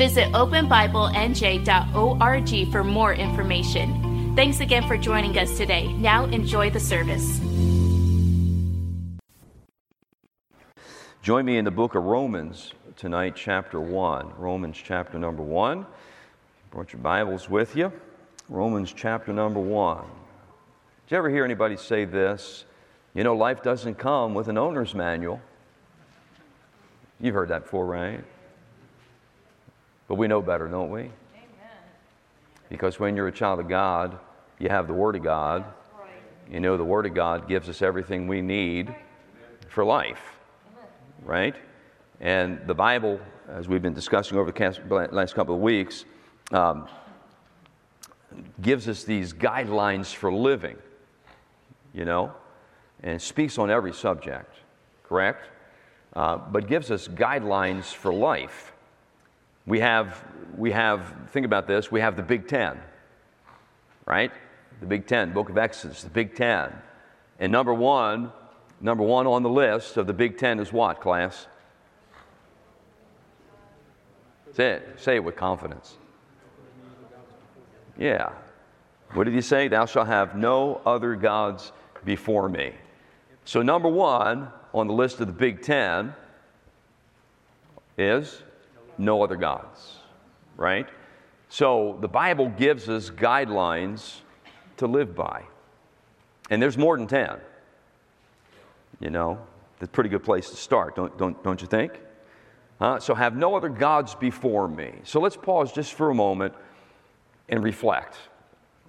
Visit openbiblenj.org for more information. Thanks again for joining us today. Now enjoy the service. Join me in the book of Romans tonight, chapter 1. Romans chapter number 1. Brought your Bibles with you. Romans chapter number 1. Did you ever hear anybody say this? You know, life doesn't come with an owner's manual. You've heard that before, right? But we know better, don't we? Amen. Because when you're a child of God, you have the Word of God. You know the Word of God gives us everything we need for life, right? And the Bible, as we've been discussing over the last couple of weeks, um, gives us these guidelines for living, you know, and speaks on every subject, correct? Uh, but gives us guidelines for life. We have, we have, think about this, we have the Big Ten, right? The Big Ten, Book of Exodus, the Big Ten. And number one, number one on the list of the Big Ten is what, class? Say it, say it with confidence. Yeah. What did he say? Thou shalt have no other gods before me. So, number one on the list of the Big Ten is no other gods, right? So, the Bible gives us guidelines to live by. And there's more than 10. You know, that's a pretty good place to start, don't, don't, don't you think? So, have no other gods before me. So, let's pause just for a moment and reflect.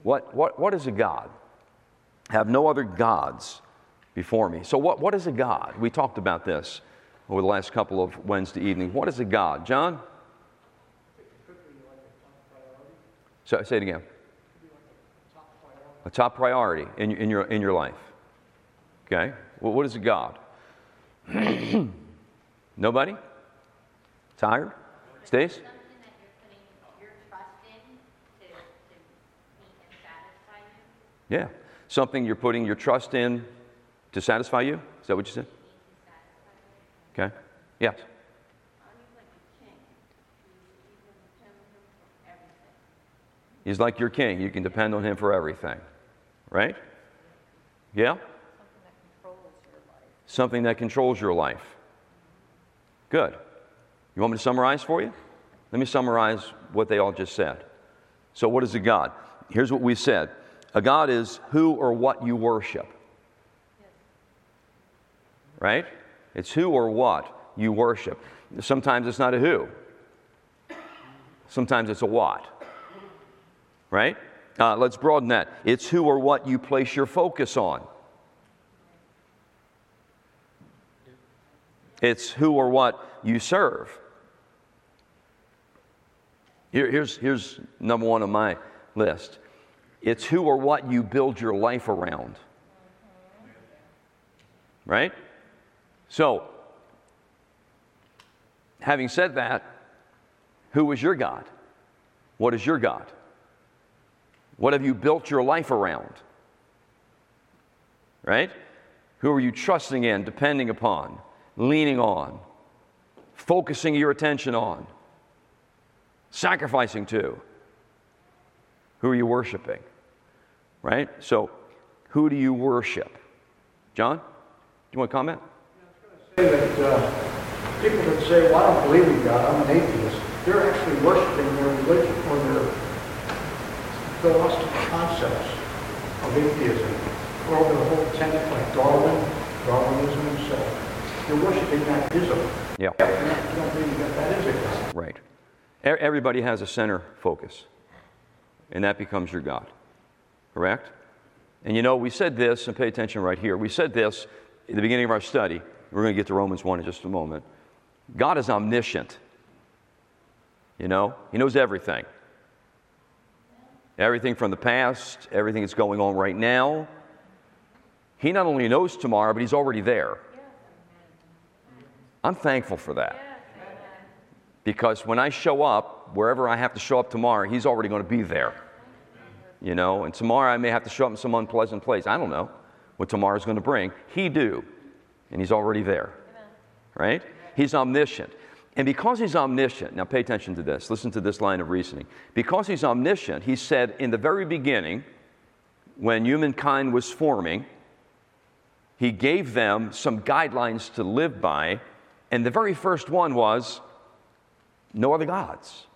What, what, what is a God? Have no other gods before me. So, what, what is a God? We talked about this over the last couple of Wednesday evenings. What is a God? John? So, say it again. A top priority in, in, your, in your life. Okay? Well, what is a God? Nobody? Tired? Stace? Yeah. Something you're putting your trust in to satisfy you? Is that what you said? Okay. Yes. He's like your king. You can depend on him for everything. Right? Yeah? Something that controls your life. Good. You want me to summarize for you? Let me summarize what they all just said. So, what is a God? Here's what we said a God is who or what you worship. Right? It's who or what you worship. Sometimes it's not a who, sometimes it's a what. Right? Uh, let's broaden that. It's who or what you place your focus on. It's who or what you serve. Here, here's, here's number one on my list it's who or what you build your life around. Right? So, having said that, who is your God? What is your God? What have you built your life around? Right? Who are you trusting in, depending upon, leaning on, focusing your attention on, sacrificing to? Who are you worshiping? Right? So, who do you worship? John, do you want to comment? That uh, people that say, well, I don't believe in God, I'm an atheist, they're actually worshiping their religion or their philosophical concepts of atheism. Or over the whole tenet like Darwin, Darwinism and so on. You're worshiping that ism. Yeah. You don't believe that that is a God. Right. Everybody has a center focus, and that becomes your God. Correct? And you know, we said this, and pay attention right here. We said this in the beginning of our study. We're going to get to Romans 1 in just a moment. God is omniscient. You know, He knows everything. Everything from the past, everything that's going on right now. He not only knows tomorrow, but He's already there. I'm thankful for that. Because when I show up, wherever I have to show up tomorrow, He's already going to be there. You know, and tomorrow I may have to show up in some unpleasant place. I don't know what tomorrow's going to bring. He do, and He's already there. Right? He's omniscient. And because he's omniscient, now pay attention to this, listen to this line of reasoning. Because he's omniscient, he said in the very beginning, when humankind was forming, he gave them some guidelines to live by, and the very first one was no other gods.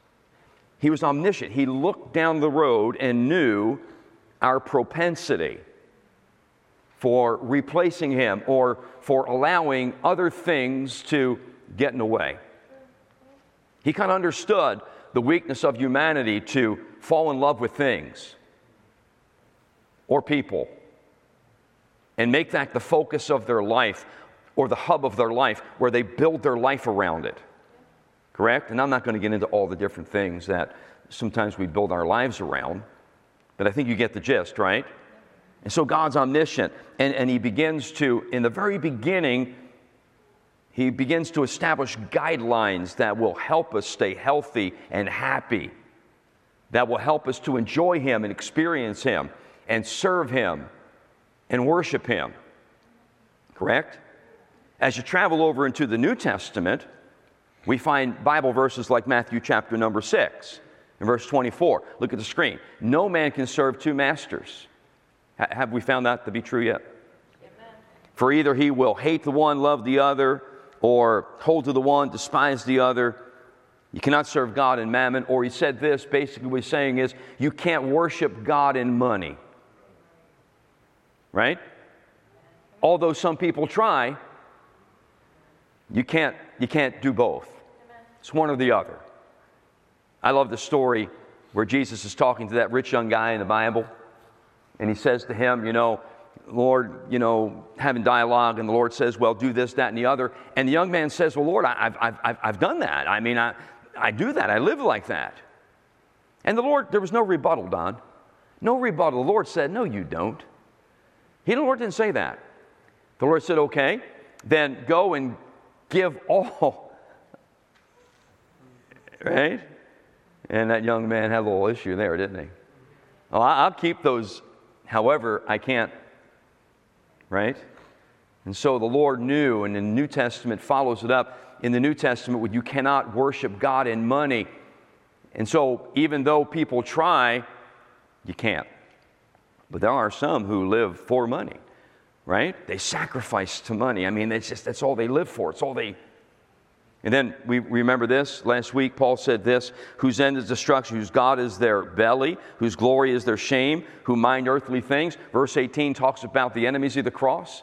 He was omniscient. He looked down the road and knew our propensity for replacing him or for allowing other things to get in the way. He kind of understood the weakness of humanity to fall in love with things or people and make that the focus of their life or the hub of their life where they build their life around it. Correct? And I'm not going to get into all the different things that sometimes we build our lives around, but I think you get the gist, right? And so God's omniscient, and, and He begins to, in the very beginning, He begins to establish guidelines that will help us stay healthy and happy, that will help us to enjoy Him and experience Him and serve Him and worship Him. Correct? As you travel over into the New Testament, we find Bible verses like Matthew chapter number 6 and verse 24. Look at the screen. No man can serve two masters. Have we found that to be true yet? Amen. For either he will hate the one, love the other, or hold to the one, despise the other. You cannot serve God and mammon. Or he said this basically, what he's saying is, you can't worship God in money. Right? Although some people try, you can't, you can't do both. It's one or the other. I love the story where Jesus is talking to that rich young guy in the Bible, and he says to him, You know, Lord, you know, having dialogue, and the Lord says, Well, do this, that, and the other. And the young man says, Well, Lord, I've, I've, I've, done that. I mean, I, I do that. I live like that. And the Lord, there was no rebuttal, Don. No rebuttal. The Lord said, No, you don't. He, the Lord didn't say that. The Lord said, Okay, then go and give all right? And that young man had a little issue there, didn't he? Well, I'll keep those, however, I can't, right? And so the Lord knew, and the New Testament follows it up. In the New Testament, you cannot worship God in money. And so, even though people try, you can't. But there are some who live for money, right? They sacrifice to money. I mean, it's just that's all they live for. It's all they and then we remember this last week, Paul said this whose end is destruction, whose God is their belly, whose glory is their shame, who mind earthly things. Verse 18 talks about the enemies of the cross.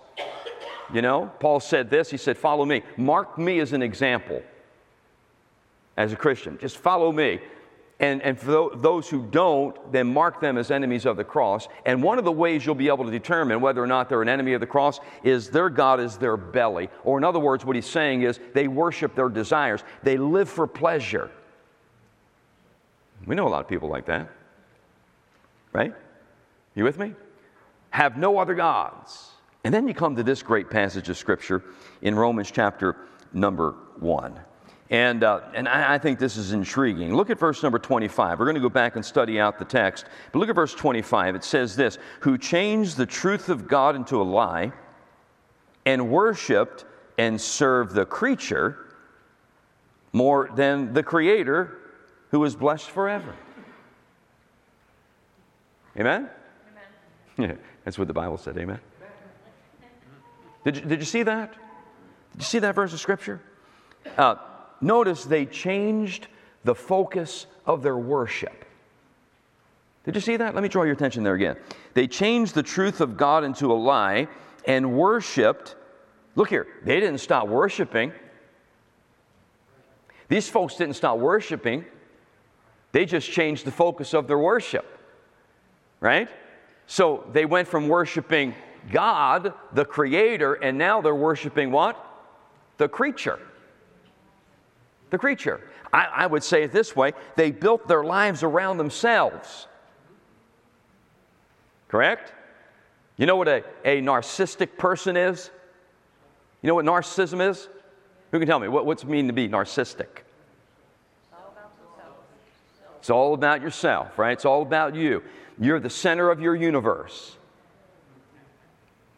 You know, Paul said this he said, Follow me. Mark me as an example as a Christian. Just follow me. And, and for those who don't, then mark them as enemies of the cross. And one of the ways you'll be able to determine whether or not they're an enemy of the cross is their God is their belly. Or, in other words, what he's saying is they worship their desires, they live for pleasure. We know a lot of people like that. Right? You with me? Have no other gods. And then you come to this great passage of Scripture in Romans chapter number 1. And, uh, and I, I, think this is intriguing. Look at verse number 25. We're going to go back and study out the text. But look at verse 25. It says this Who changed the truth of God into a lie and worshiped and served the creature more than the Creator who is blessed forever. Amen? Amen. Yeah, that's what the Bible said. Amen. Did you, did you see that? Did you see that verse of Scripture? Uh, notice they changed the focus of their worship. Did you see that? Let me draw your attention there again. They changed the truth of God into a lie and worshiped. Look here, they didn't stop worshiping. These folks didn't stop worshiping, they just changed the focus of their worship. Right? So they went from worshiping God, the Creator, and now they're worshiping what? The creature. The creature. I, I would say it this way they built their lives around themselves. Correct? You know what a, a narcissistic person is? You know what narcissism is? Who can tell me? What, what's it mean to be narcissistic? It's all about yourself, right? It's all about you. You're the center of your universe.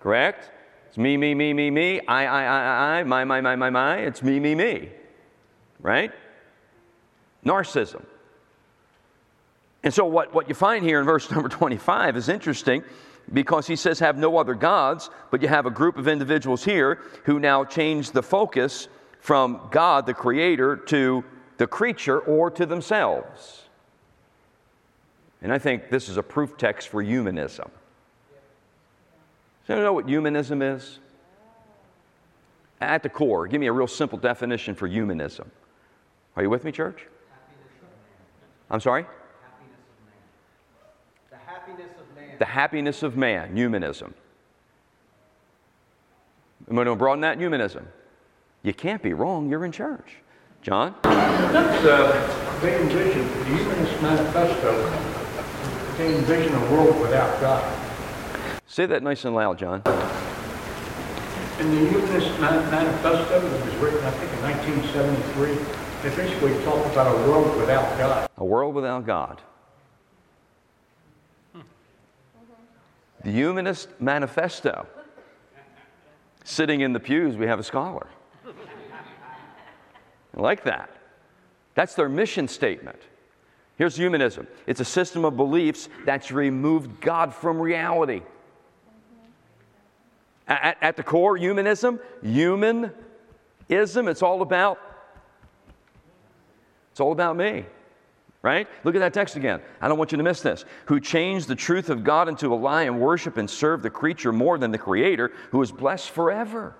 Correct? It's me, me, me, me, me, I, I, I, I, my, my, my, my, my. It's me, me, me. Right? Narcissism. And so, what, what you find here in verse number 25 is interesting because he says, Have no other gods, but you have a group of individuals here who now change the focus from God, the Creator, to the creature or to themselves. And I think this is a proof text for humanism. So, you know what humanism is? At the core, give me a real simple definition for humanism. Are you with me, church? I'm sorry? The happiness of man. The happiness of man, humanism. I'm going to broaden that humanism. You can't be wrong, you're in church. John? That's, uh, they envision, the Humanist Manifesto, they envision a world without God. Say that nice and loud, John. In the Humanist Manifesto that was written, I think, in 1973, they basically talk about a world without God. A world without God. The Humanist Manifesto. Sitting in the pews, we have a scholar. I like that. That's their mission statement. Here's humanism it's a system of beliefs that's removed God from reality. At, at the core, humanism, humanism, it's all about it's all about me. Right? Look at that text again. I don't want you to miss this. Who changed the truth of God into a lie and worship and serve the creature more than the creator who is blessed forever.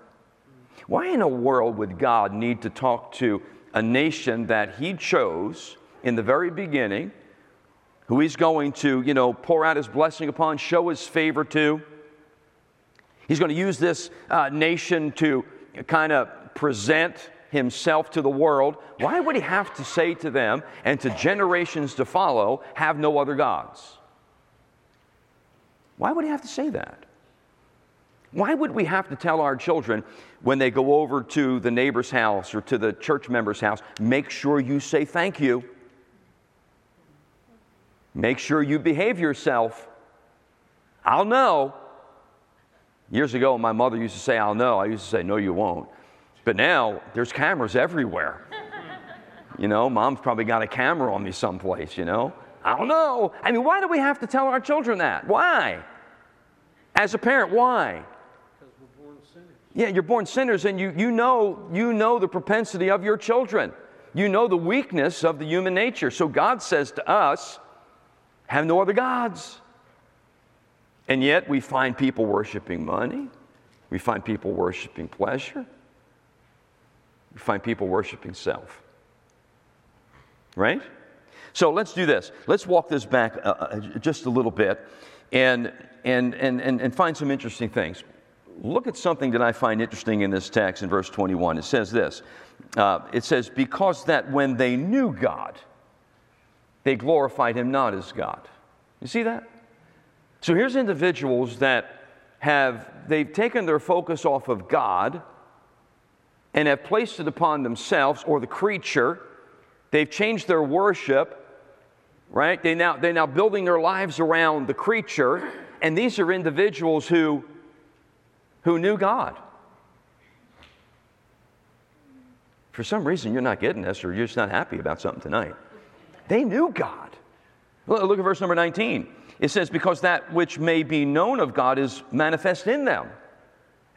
Why in a world would God need to talk to a nation that he chose in the very beginning, who he's going to, you know, pour out his blessing upon, show his favor to? He's going to use this uh, nation to kind of present himself to the world. Why would he have to say to them and to generations to follow, have no other gods? Why would he have to say that? Why would we have to tell our children when they go over to the neighbor's house or to the church member's house, make sure you say thank you? Make sure you behave yourself. I'll know. Years ago, my mother used to say, I'll know. I used to say, No, you won't. But now, there's cameras everywhere. You know, mom's probably got a camera on me someplace, you know? I don't know. I mean, why do we have to tell our children that? Why? As a parent, why? Because we're born sinners. Yeah, you're born sinners, and you, you, know, you know the propensity of your children. You know the weakness of the human nature. So God says to us, have no other gods. And yet we find people worshiping money. We find people worshiping pleasure. We find people worshiping self. Right? So let's do this. Let's walk this back uh, uh, just a little bit and, and, and, and, and find some interesting things. Look at something that I find interesting in this text in verse 21. It says this uh, It says, Because that when they knew God, they glorified him not as God. You see that? So here's individuals that have, they've taken their focus off of God and have placed it upon themselves or the creature. They've changed their worship, right? They now, they're now building their lives around the creature. And these are individuals who, who knew God. For some reason, you're not getting this or you're just not happy about something tonight. They knew God. Look at verse number 19. It says, Because that which may be known of God is manifest in them.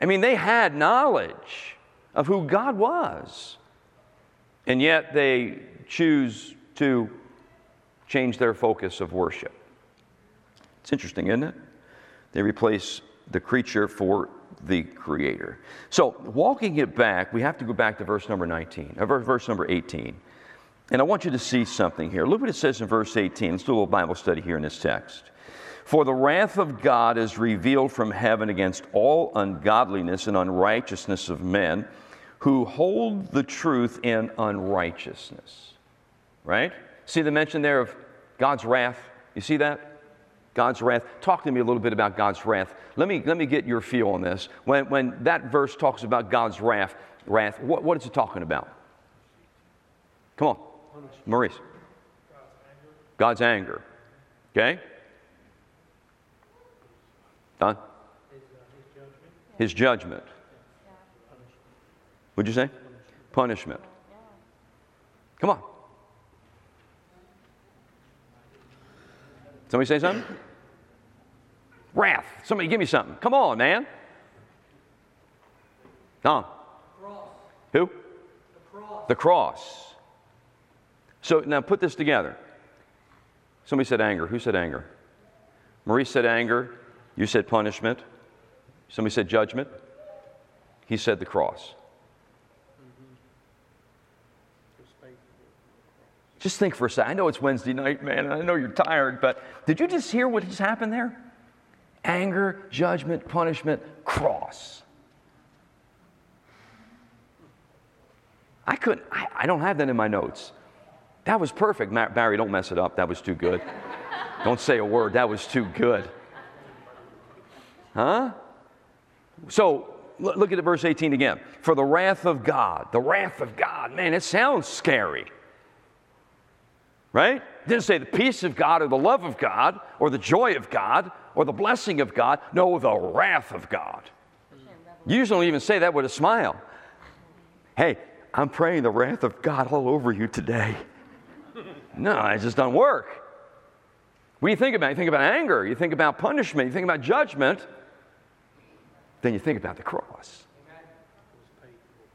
I mean, they had knowledge of who God was, and yet they choose to change their focus of worship. It's interesting, isn't it? They replace the creature for the creator. So, walking it back, we have to go back to verse number 19, uh, verse number 18. And I want you to see something here. Look what it says in verse 18. Let's do a little Bible study here in this text. For the wrath of God is revealed from heaven against all ungodliness and unrighteousness of men who hold the truth in unrighteousness. Right? See the mention there of God's wrath? You see that? God's wrath. Talk to me a little bit about God's wrath. Let me, let me get your feel on this. When, when that verse talks about God's wrath, wrath what, what is it talking about? Come on, Maurice. God's anger. Okay? Don? Uh, his judgment. What'd you say? Punishment. Come on. Somebody say something? Wrath. Somebody give me something. Come on, man. Tom. Cross. Who? The cross. The cross. So now put this together. Somebody said anger. Who said anger? Marie said anger. You said punishment. Somebody said judgment. He said the cross. Just think for a second. I know it's Wednesday night, man, and I know you're tired, but did you just hear what just happened there? Anger, judgment, punishment, cross. I couldn't, I, I don't have that in my notes. That was perfect. Barry, don't mess it up. That was too good. don't say a word. That was too good. Huh? So look at verse 18 again. For the wrath of God, the wrath of God, man, it sounds scary. Right? It didn't say the peace of God or the love of God or the joy of God or the blessing of God. No, the wrath of God. You usually don't even say that with a smile. Hey, I'm praying the wrath of God all over you today. No, it just doesn't work. What do you think about? You think about anger, you think about punishment, you think about judgment, then you think about the cross.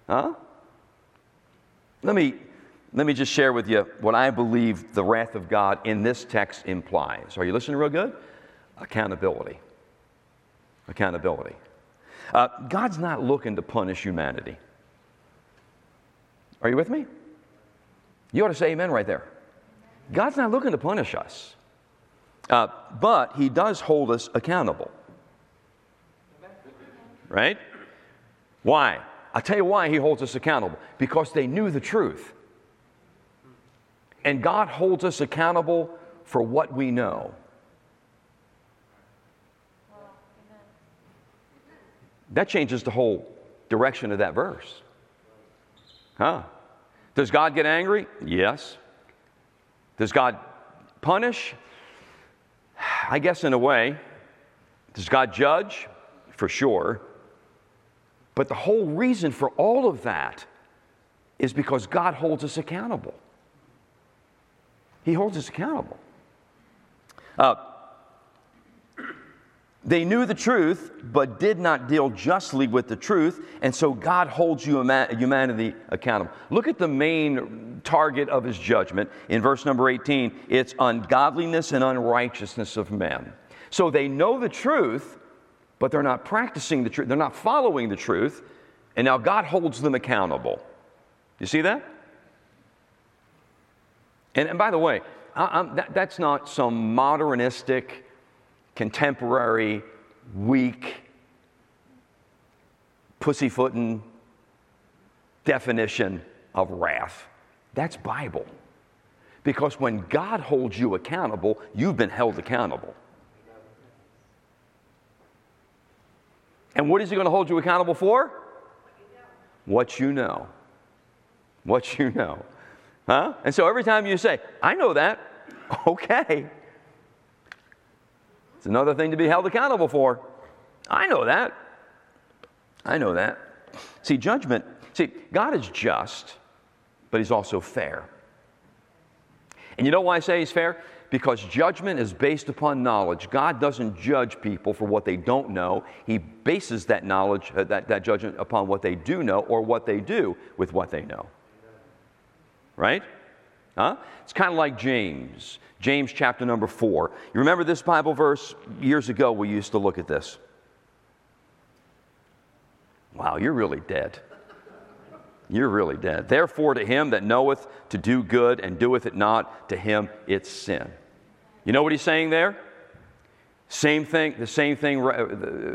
Huh? Let me let me just share with you what I believe the wrath of God in this text implies. Are you listening real good? Accountability. Accountability. Uh, God's not looking to punish humanity. Are you with me? You ought to say amen right there. God's not looking to punish us, uh, but He does hold us accountable. Right? Why? I'll tell you why He holds us accountable. Because they knew the truth. And God holds us accountable for what we know. That changes the whole direction of that verse. Huh? Does God get angry? Yes. Does God punish? I guess in a way. Does God judge? For sure. But the whole reason for all of that is because God holds us accountable. He holds us accountable. Uh, they knew the truth, but did not deal justly with the truth, and so God holds humanity accountable. Look at the main target of his judgment in verse number 18 it's ungodliness and unrighteousness of men. So they know the truth, but they're not practicing the truth, they're not following the truth, and now God holds them accountable. You see that? And, and by the way, that, that's not some modernistic, contemporary, weak, pussyfooting definition of wrath. That's Bible. Because when God holds you accountable, you've been held accountable. And what is He going to hold you accountable for? What you know. What you know. Huh? And so every time you say, I know that, okay. It's another thing to be held accountable for. I know that. I know that. See, judgment, see, God is just, but He's also fair. And you know why I say He's fair? Because judgment is based upon knowledge. God doesn't judge people for what they don't know. He bases that knowledge, uh, that, that judgment upon what they do know or what they do with what they know right? Huh? It's kind of like James, James chapter number four. You remember this Bible verse? Years ago, we used to look at this. Wow, you're really dead. You're really dead. Therefore, to him that knoweth to do good and doeth it not, to him it's sin. You know what he's saying there? Same thing, the same thing uh, uh,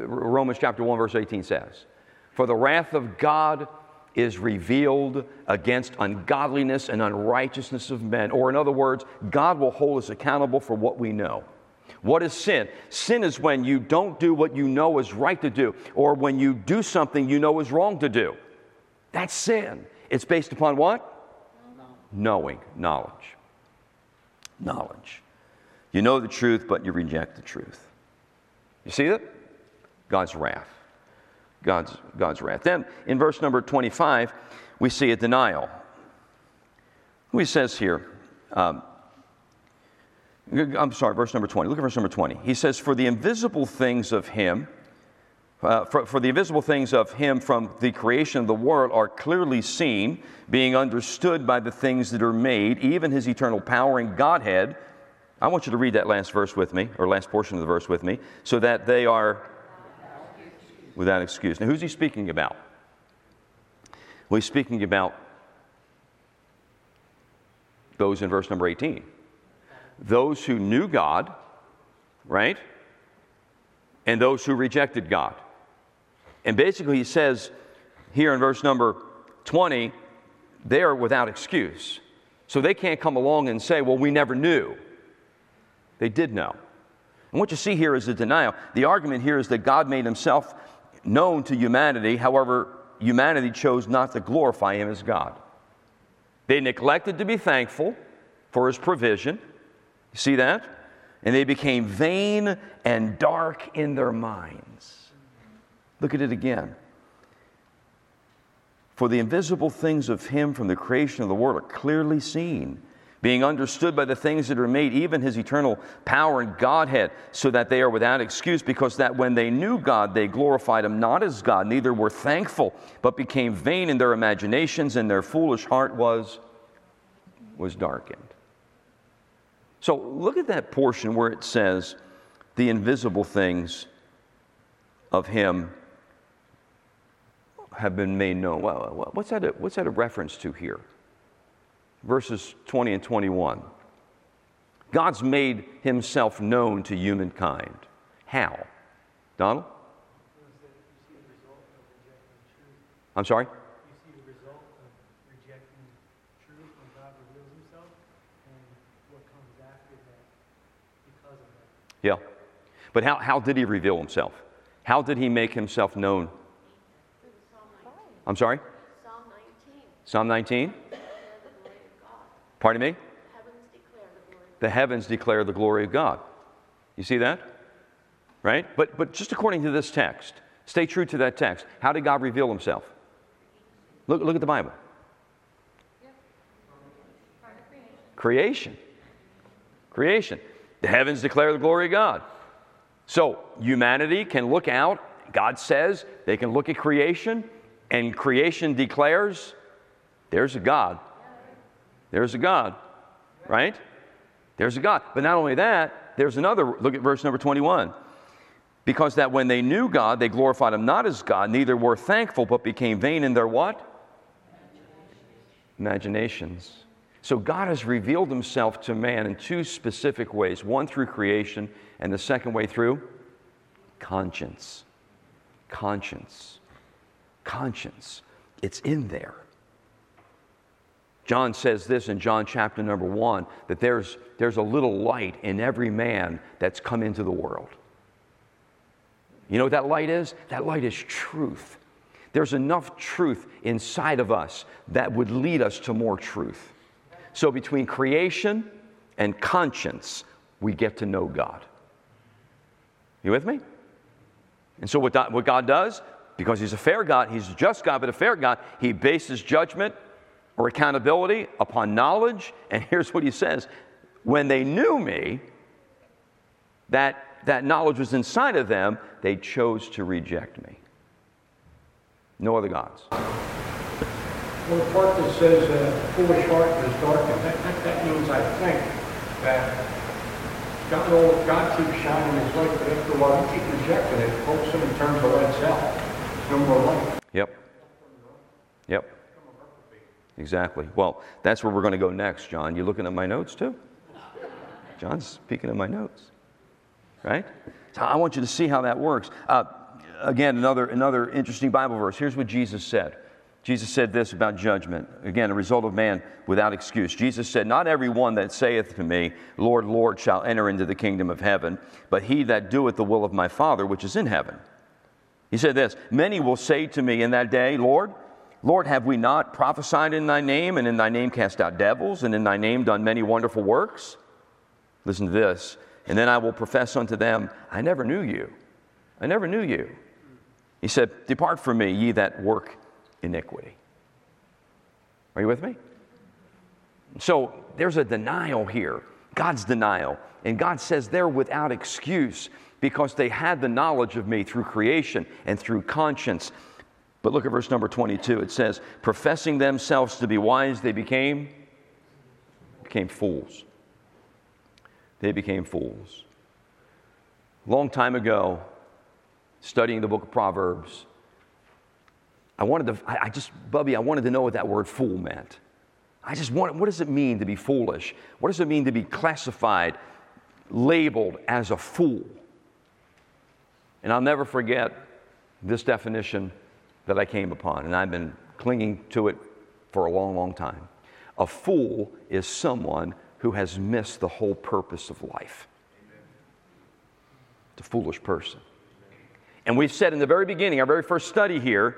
Romans chapter 1, verse 18 says. For the wrath of God is revealed against ungodliness and unrighteousness of men. Or, in other words, God will hold us accountable for what we know. What is sin? Sin is when you don't do what you know is right to do, or when you do something you know is wrong to do. That's sin. It's based upon what? Knowing, knowledge. Knowledge. You know the truth, but you reject the truth. You see that? God's wrath. God's, God's wrath. Then in verse number 25, we see a denial. Who He says here, um, I'm sorry, verse number 20. Look at verse number 20. He says, For the invisible things of him, uh, for, for, the invisible things of him from the creation of the world are clearly seen, being understood by the things that are made, even his eternal power and Godhead. I want you to read that last verse with me, or last portion of the verse with me, so that they are without excuse. Now, who's he speaking about? Well, he's speaking about those in verse number 18 those who knew God, right? And those who rejected God. And basically, he says here in verse number 20, they're without excuse. So they can't come along and say, well, we never knew. They did know. And what you see here is a denial. The argument here is that God made himself known to humanity, however, humanity chose not to glorify him as God. They neglected to be thankful for his provision. You see that? And they became vain and dark in their minds. Look at it again. For the invisible things of him from the creation of the world are clearly seen, being understood by the things that are made, even his eternal power and Godhead, so that they are without excuse, because that when they knew God, they glorified him not as God, neither were thankful, but became vain in their imaginations, and their foolish heart was, was darkened. So look at that portion where it says, the invisible things of him have been made known. What's that a, what's that a reference to here? Verses 20 and 21. God's made himself known to humankind. How? Donald? I'm sorry? Yeah. But how, how did he reveal himself? How did he make himself known? I'm sorry? Psalm 19. Psalm 19? Pardon me? The heavens declare the glory of God. You see that? Right? But, but just according to this text, stay true to that text. How did God reveal himself? Look, look at the Bible. Creation. Creation. The heavens declare the glory of God. So humanity can look out, God says, they can look at creation, and creation declares there's a God. There's a God, right? There's a God. But not only that, there's another, look at verse number 21. Because that when they knew God, they glorified him not as God, neither were thankful, but became vain in their what? Imaginations. So God has revealed himself to man in two specific ways one through creation, and the second way through conscience. Conscience. Conscience. It's in there. John says this in John chapter number one that there's, there's a little light in every man that's come into the world. You know what that light is? That light is truth. There's enough truth inside of us that would lead us to more truth. So between creation and conscience, we get to know God. You with me? And so what, what God does, because He's a fair God, He's a just God, but a fair God, He bases judgment or accountability upon knowledge. And here's what He says When they knew me, that, that knowledge was inside of them, they chose to reject me. No other gods. Well, the part that says uh, foolish heart is darkened, that, that, that means, I think, that God, God keeps shining his light, but after a while, you keep rejecting it, focusing in terms of lights out. no more light. Yep. Exactly. Well, that's where we're going to go next, John. You looking at my notes too? John's speaking of my notes, right? So I want you to see how that works. Uh, again, another, another interesting Bible verse. Here's what Jesus said Jesus said this about judgment. Again, a result of man without excuse. Jesus said, Not every one that saith to me, Lord, Lord, shall enter into the kingdom of heaven, but he that doeth the will of my Father which is in heaven. He said this Many will say to me in that day, Lord, Lord, have we not prophesied in thy name, and in thy name cast out devils, and in thy name done many wonderful works? Listen to this. And then I will profess unto them, I never knew you. I never knew you. He said, Depart from me, ye that work iniquity. Are you with me? So there's a denial here, God's denial. And God says they're without excuse because they had the knowledge of me through creation and through conscience. But look at verse number 22. It says, professing themselves to be wise, they became became fools. They became fools. Long time ago, studying the book of Proverbs, I wanted to, I, I just, Bubby, I wanted to know what that word fool meant. I just wanted, what does it mean to be foolish? What does it mean to be classified, labeled as a fool? And I'll never forget this definition that I came upon, and I've been clinging to it for a long, long time. A fool is someone who has missed the whole purpose of life. It's a foolish person. And we said in the very beginning, our very first study here,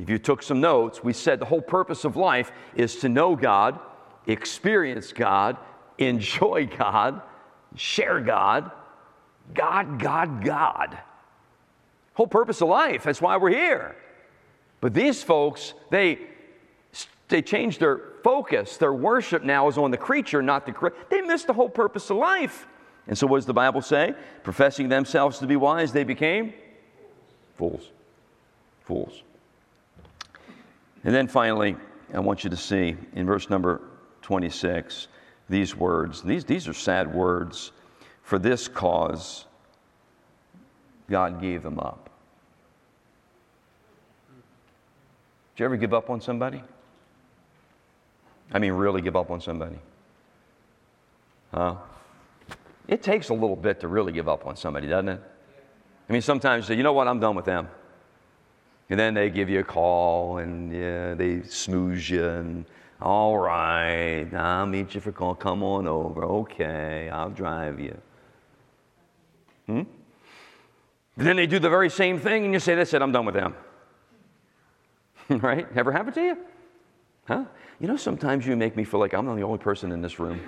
if you took some notes, we said the whole purpose of life is to know God, experience God, enjoy God, share God, God, God, God. Whole purpose of life. That's why we're here. But these folks, they they changed their focus. Their worship now is on the creature, not the creator. They missed the whole purpose of life. And so, what does the Bible say? Professing themselves to be wise, they became fools. Fools. And then finally, I want you to see in verse number 26 these words. These, these are sad words. For this cause, God gave them up. Did you ever give up on somebody? I mean, really give up on somebody? Huh? It takes a little bit to really give up on somebody, doesn't it? I mean, sometimes you say, you know what, I'm done with them. And then they give you a call and yeah, they smooze you and all right, I'll meet you for call. Come on over. Okay, I'll drive you. Hmm? Then they do the very same thing, and you say, That's it, I'm done with them. right? Ever happened to you? Huh? You know, sometimes you make me feel like I'm the only person in this room.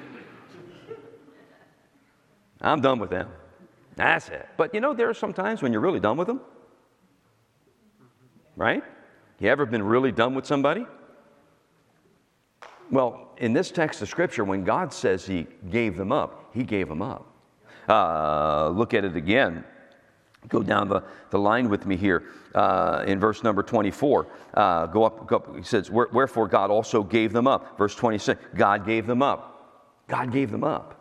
I'm done with them. That's it. But you know, there are some times when you're really done with them. Right? You ever been really done with somebody? Well, in this text of Scripture, when God says He gave them up, He gave them up. Uh, look at it again. Go down the, the line with me here uh, in verse number 24. Uh, go, up, go up. He says, Wherefore God also gave them up. Verse 26. God gave them up. God gave them up.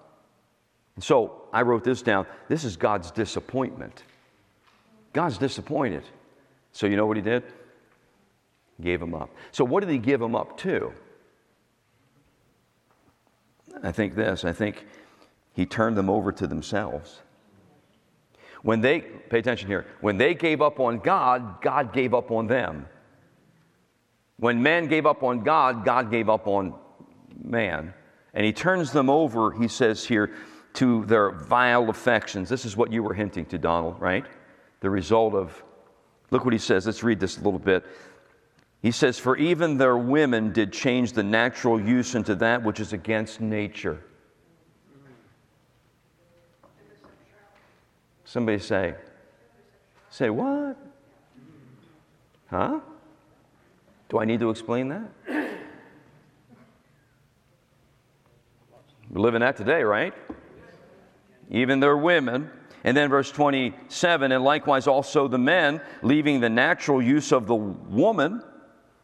And so I wrote this down. This is God's disappointment. God's disappointed. So you know what he did? Gave them up. So what did he give them up to? I think this. I think he turned them over to themselves. When they, pay attention here, when they gave up on God, God gave up on them. When man gave up on God, God gave up on man. And he turns them over, he says here, to their vile affections. This is what you were hinting to, Donald, right? The result of, look what he says. Let's read this a little bit. He says, For even their women did change the natural use into that which is against nature. Somebody say, say what? Huh? Do I need to explain that? We're living that today, right? Even their women. And then verse 27 and likewise also the men, leaving the natural use of the woman,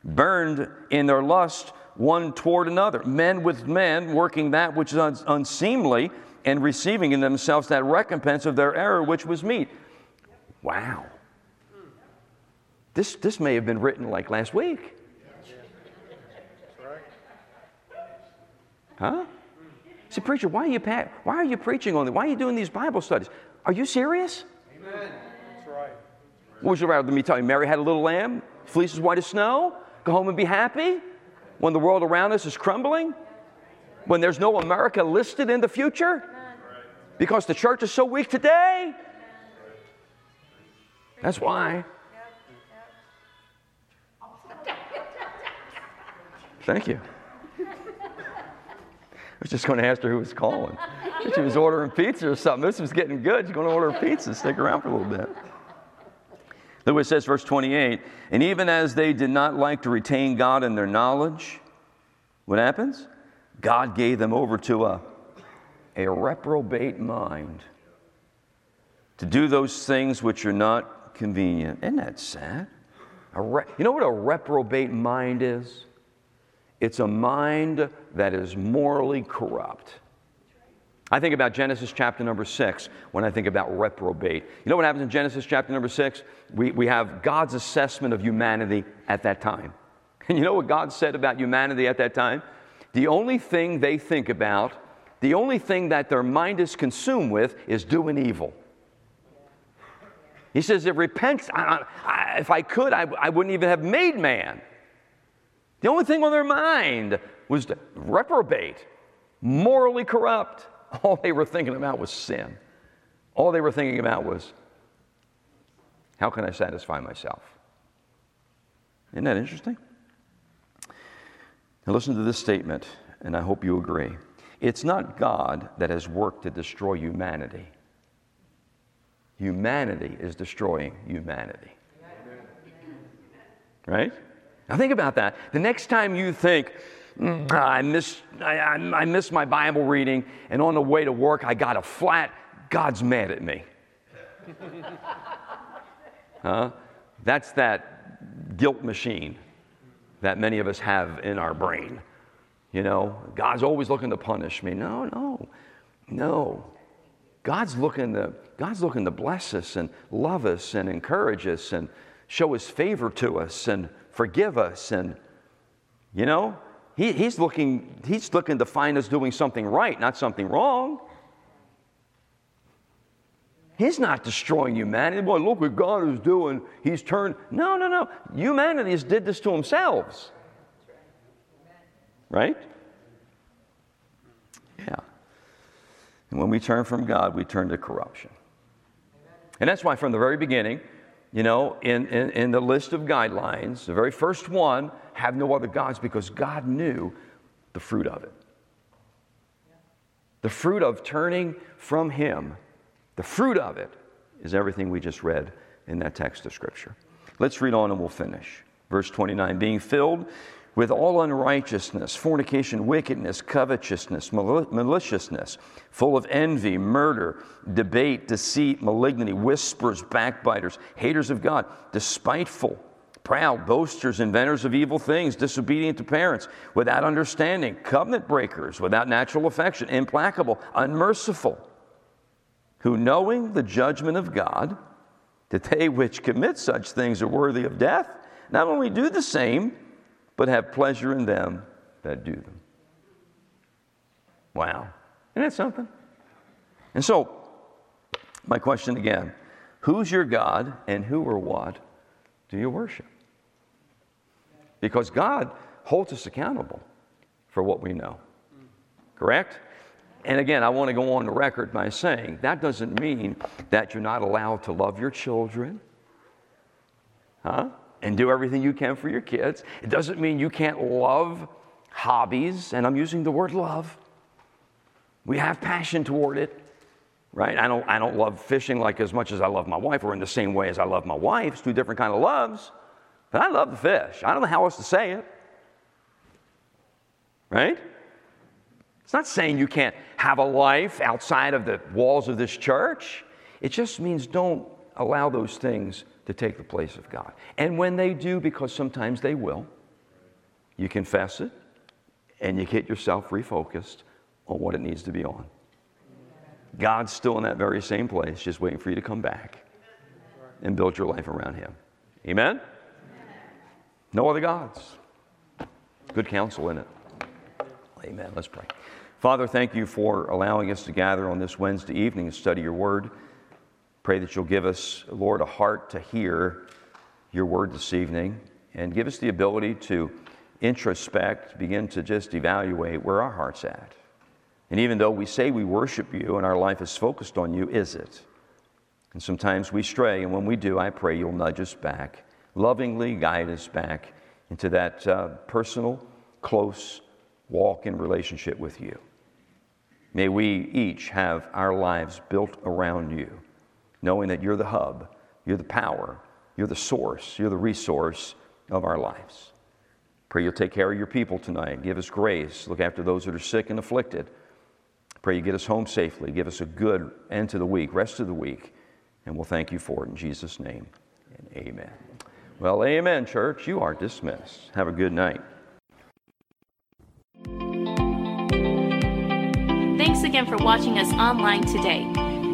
burned in their lust one toward another. Men with men working that which is unseemly and receiving in themselves that recompense of their error which was meet. Wow. This, this may have been written like last week. Huh? See, preacher, why are you why are you preaching on it? Why are you doing these Bible studies? Are you serious? Amen. That's right. What would you rather me tell you? Mary had a little lamb, Fleece as white as snow? Go home and be happy? When the world around us is crumbling? When there's no America listed in the future? Because the church is so weak today? That's why. Thank you. I was just going to ask her who was calling. She was ordering pizza or something. This was getting good. She's going to order pizza. Stick around for a little bit. Look says, verse 28. And even as they did not like to retain God in their knowledge, what happens? God gave them over to a, a reprobate mind to do those things which are not convenient. Isn't that sad? Re- you know what a reprobate mind is? It's a mind that is morally corrupt. I think about Genesis chapter number six when I think about reprobate. You know what happens in Genesis chapter number six? We, we have God's assessment of humanity at that time. And you know what God said about humanity at that time? The only thing they think about, the only thing that their mind is consumed with, is doing evil. He says, if repents, I, I, if I could, I, I wouldn't even have made man. The only thing on their mind was to reprobate, morally corrupt. All they were thinking about was sin. All they were thinking about was, how can I satisfy myself? Isn't that interesting? Now, listen to this statement, and I hope you agree. It's not God that has worked to destroy humanity, humanity is destroying humanity. Right? Now think about that. The next time you think, mm, I miss, I, I, I miss my Bible reading, and on the way to work I got a flat, God's mad at me. huh? That's that guilt machine that many of us have in our brain. You know, God's always looking to punish me. No, no, no. God's looking to, God's looking to bless us and love us and encourage us and show his favor to us and forgive us. And, you know, he, he's, looking, he's looking to find us doing something right, not something wrong. He's not destroying humanity. Boy, look what God is doing. He's turned. No, no, no. Humanity has did this to themselves. Right? Yeah. And when we turn from God, we turn to corruption. And that's why from the very beginning, you know, in, in, in, the list of guidelines, the very first one, have no other gods because God knew the fruit of it. The fruit of turning from Him, the fruit of it is everything we just read in that text of Scripture. Let's read on and we'll finish. Verse 29 being filled with all unrighteousness, fornication, wickedness, covetousness, maliciousness, full of envy, murder, debate, deceit, malignity, whisperers, backbiters, haters of God, despiteful, proud, boasters, inventors of evil things, disobedient to parents, without understanding, covenant breakers, without natural affection, implacable, unmerciful, who knowing the judgment of God, that they which commit such things are worthy of death, not only do the same, but have pleasure in them that do them. Wow. Isn't that something? And so, my question again who's your God and who or what do you worship? Because God holds us accountable for what we know. Correct? And again, I want to go on the record by saying that doesn't mean that you're not allowed to love your children. Huh? And do everything you can for your kids. It doesn't mean you can't love hobbies, and I'm using the word love. We have passion toward it, right? I don't, I don't love fishing like as much as I love my wife, or in the same way as I love my wife. It's two different kind of loves. But I love the fish. I don't know how else to say it. Right? It's not saying you can't have a life outside of the walls of this church. It just means don't allow those things to take the place of God. And when they do, because sometimes they will, you confess it and you get yourself refocused on what it needs to be on. God's still in that very same place, just waiting for you to come back and build your life around Him. Amen? No other gods. Good counsel in it. Amen. Let's pray. Father, thank you for allowing us to gather on this Wednesday evening and study your word. Pray that you'll give us, Lord, a heart to hear your word this evening. and give us the ability to introspect, begin to just evaluate where our heart's at. And even though we say we worship you and our life is focused on you, is it? And sometimes we stray, and when we do, I pray you'll nudge us back, lovingly guide us back into that uh, personal, close walk in relationship with you. May we each have our lives built around you, knowing that you're the hub, you're the power, you're the source, you're the resource of our lives. Pray you'll take care of your people tonight. Give us grace. Look after those that are sick and afflicted. Pray you get us home safely. Give us a good end to the week, rest of the week. And we'll thank you for it in Jesus' name. And amen. Well, amen, church. You are dismissed. Have a good night. Thanks again for watching us online today.